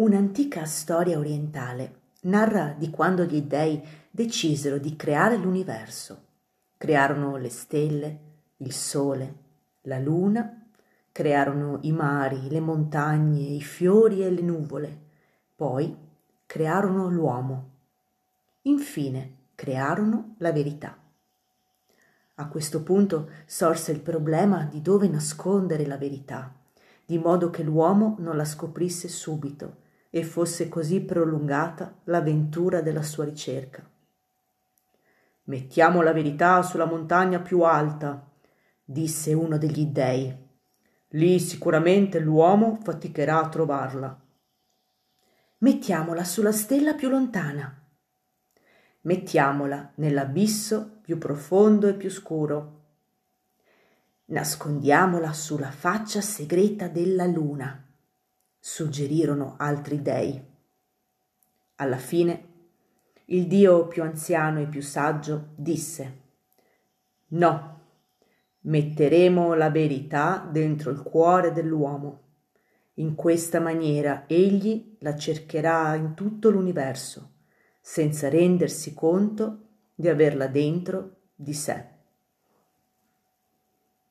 Un'antica storia orientale narra di quando gli dei decisero di creare l'universo. Crearono le stelle, il sole, la luna, crearono i mari, le montagne, i fiori e le nuvole. Poi crearono l'uomo. Infine crearono la verità. A questo punto sorse il problema di dove nascondere la verità, di modo che l'uomo non la scoprisse subito e fosse così prolungata l'avventura della sua ricerca. Mettiamo la verità sulla montagna più alta, disse uno degli dei. Lì sicuramente l'uomo faticherà a trovarla. Mettiamola sulla stella più lontana. Mettiamola nell'abisso più profondo e più scuro. Nascondiamola sulla faccia segreta della luna suggerirono altri dei. Alla fine il dio più anziano e più saggio disse No, metteremo la verità dentro il cuore dell'uomo. In questa maniera egli la cercherà in tutto l'universo, senza rendersi conto di averla dentro di sé.